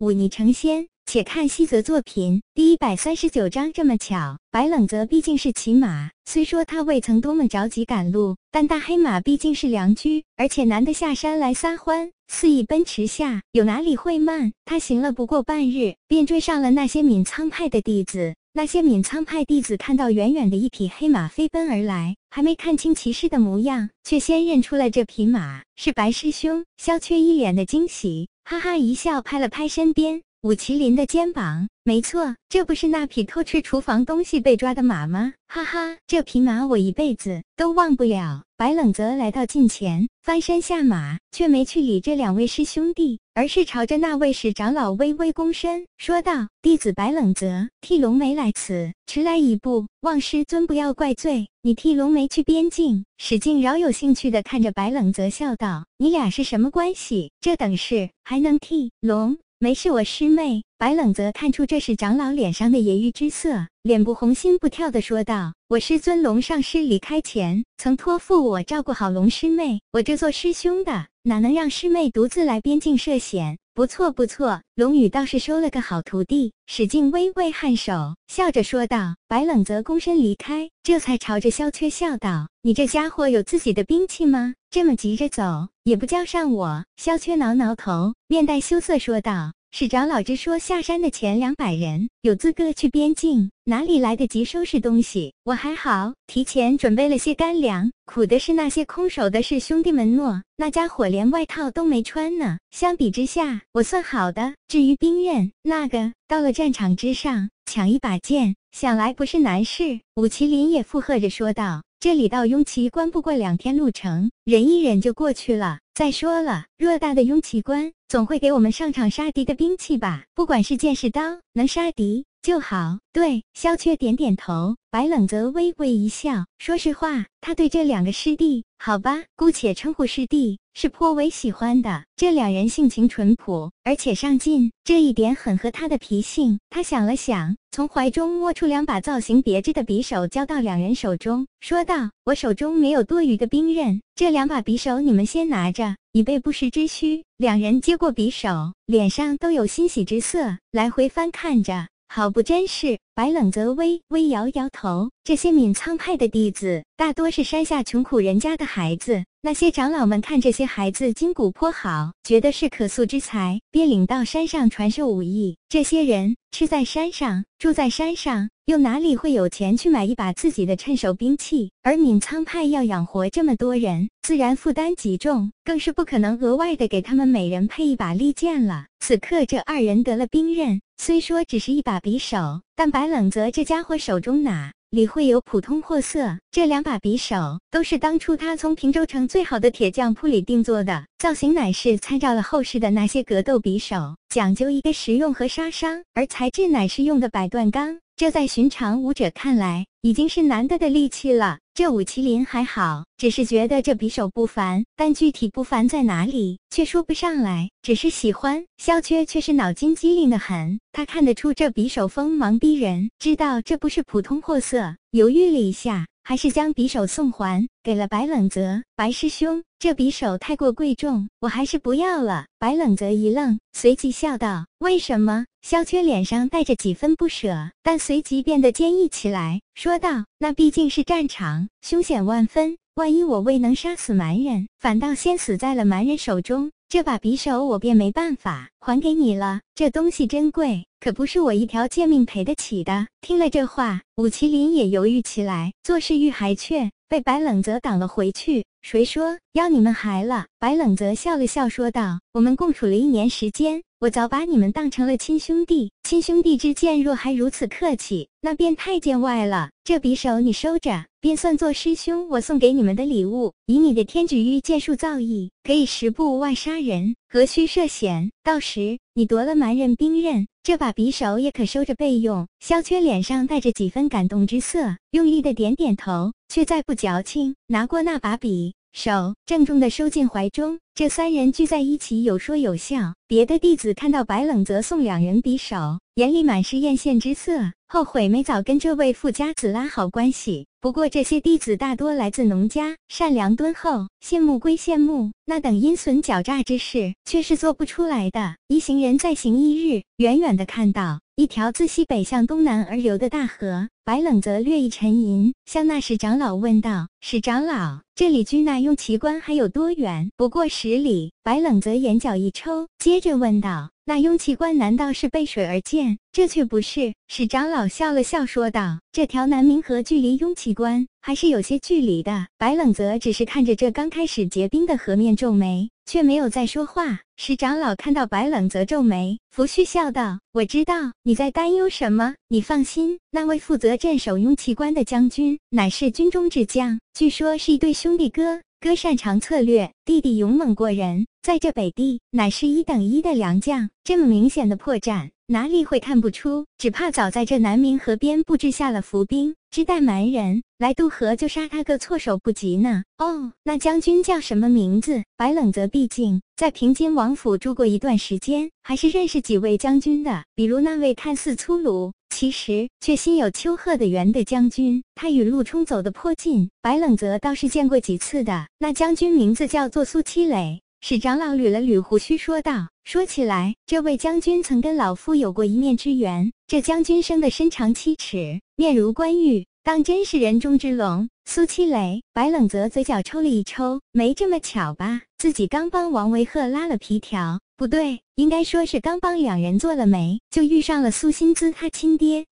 忤逆成仙。且看西泽作品第一百三十九章。这么巧，白冷泽毕竟是骑马，虽说他未曾多么着急赶路，但大黑马毕竟是良驹，而且难得下山来撒欢，肆意奔驰下，有哪里会慢？他行了不过半日，便追上了那些闵仓派的弟子。那些闵仓派弟子看到远远的一匹黑马飞奔而来，还没看清骑士的模样，却先认出了这匹马是白师兄。萧缺一脸的惊喜，哈哈一笑，拍了拍身边。武麒麟的肩膀，没错，这不是那匹偷吃厨房东西被抓的马吗？哈哈，这匹马我一辈子都忘不了。白冷泽来到近前，翻身下马，却没去理这两位师兄弟，而是朝着那位史长老微微躬身，说道：“弟子白冷泽替龙梅来此，迟来一步，望师尊不要怪罪。你替龙梅去边境。”史敬饶有兴趣的看着白冷泽，笑道：“你俩是什么关系？这等事还能替龙？”没事，我师妹白冷泽看出这是长老脸上的揶揄之色，脸不红心不跳的说道：“我师尊龙上师离开前，曾托付我照顾好龙师妹，我这做师兄的哪能让师妹独自来边境涉险？不错不错，龙宇倒是收了个好徒弟。”史敬微微颔首，笑着说道：“白冷泽躬身离开，这才朝着萧缺笑道：‘你这家伙有自己的兵器吗？这么急着走，也不叫上我。’”萧缺挠挠头，面带羞涩说道。是长老之说，下山的前两百人有资格去边境，哪里来得及收拾东西？我还好，提前准备了些干粮。苦的是那些空手的是兄弟们诺，那家伙连外套都没穿呢。相比之下，我算好的。至于兵刃，那个到了战场之上，抢一把剑，想来不是难事。武麒麟也附和着说道。这里到雍奇关不过两天路程，忍一忍就过去了。再说了，偌大的雍奇关，总会给我们上场杀敌的兵器吧？不管是剑是刀，能杀敌就好。对，萧缺点点头。白冷泽微微一笑，说实话，他对这两个师弟，好吧，姑且称呼师弟，是颇为喜欢的。这两人性情淳朴，而且上进，这一点很合他的脾性。他想了想，从怀中摸出两把造型别致的匕首，交到两人手中，说道：“我手中没有多余的兵刃，这两把匕首你们先拿着，以备不时之需。”两人接过匕首，脸上都有欣喜之色，来回翻看着。好不真实！白冷泽微微摇摇头。这些闵仓派的弟子大多是山下穷苦人家的孩子，那些长老们看这些孩子筋骨颇好，觉得是可塑之才，便领到山上传授武艺。这些人吃在山上，住在山上，又哪里会有钱去买一把自己的趁手兵器？而闵仓派要养活这么多人，自然负担极重，更是不可能额外的给他们每人配一把利剑了。此刻这二人得了兵刃。虽说只是一把匕首，但白冷泽这家伙手中哪里会有普通货色？这两把匕首都是当初他从平州城最好的铁匠铺里定做的，造型乃是参照了后世的那些格斗匕首，讲究一个实用和杀伤，而材质乃是用的百段钢。这在寻常武者看来，已经是难得的利器了。这武麒麟还好，只是觉得这匕首不凡，但具体不凡在哪里，却说不上来。只是喜欢。萧缺却是脑筋机灵的很，他看得出这匕首锋芒逼人，知道这不是普通货色，犹豫了一下。还是将匕首送还给了白冷泽。白师兄，这匕首太过贵重，我还是不要了。白冷泽一愣，随即笑道：“为什么？”萧缺脸上带着几分不舍，但随即变得坚毅起来，说道：“那毕竟是战场，凶险万分。万一我未能杀死蛮人，反倒先死在了蛮人手中。”这把匕首我便没办法还给你了，这东西珍贵，可不是我一条贱命赔得起的。听了这话，武麒麟也犹豫起来，做事欲还却被白冷泽挡了回去。谁说要你们还了？白冷泽笑了笑说道：“我们共处了一年时间，我早把你们当成了亲兄弟。亲兄弟之间若还如此客气，那便太见外了。这匕首你收着。”便算作师兄我送给你们的礼物。以你的天举玉剑术造诣，可以十步外杀人，何须涉险？到时你夺了蛮人兵刃，这把匕首也可收着备用。萧缺脸上带着几分感动之色，用力的点点头，却再不矫情，拿过那把匕首，郑重的收进怀中。这三人聚在一起，有说有笑。别的弟子看到白冷泽送两人匕首，眼里满是艳羡之色。后悔没早跟这位富家子拉好关系。不过这些弟子大多来自农家，善良敦厚，羡慕归羡慕，那等阴损狡诈之事却是做不出来的。一行人再行一日，远远的看到一条自西北向东南而流的大河。白冷则略一沉吟，向那史长老问道：“史长老，这里距那雍奇关还有多远？”“不过十里。”白冷则眼角一抽，接着问道。那雍奇关难道是背水而建？这却不是。史长老笑了笑，说道：“这条南明河距离雍奇关还是有些距离的。”白冷泽只是看着这刚开始结冰的河面，皱眉，却没有再说话。史长老看到白冷泽皱眉，拂须笑道：“我知道你在担忧什么。你放心，那位负责镇守雍旗关的将军，乃是军中之将，据说是一对兄弟哥。”哥擅长策略，弟弟勇猛过人，在这北地乃是一等一的良将。这么明显的破绽，哪里会看不出？只怕早在这南明河边布置下了伏兵，只待蛮人来渡河就杀他个措手不及呢。哦，那将军叫什么名字？白冷泽毕竟在平津王府住过一段时间，还是认识几位将军的，比如那位看似粗鲁。其实却心有丘壑的袁的将军，他与陆冲走得颇近，白冷泽倒是见过几次的。那将军名字叫做苏七磊。史长老捋了捋胡须，说道：“说起来，这位将军曾跟老夫有过一面之缘。这将军生得身长七尺，面如冠玉，当真是人中之龙。”苏七磊，白冷泽嘴角抽了一抽，没这么巧吧？自己刚帮王维鹤拉了皮条。不对，应该说是刚帮两人做了媒，就遇上了苏心姿她亲爹。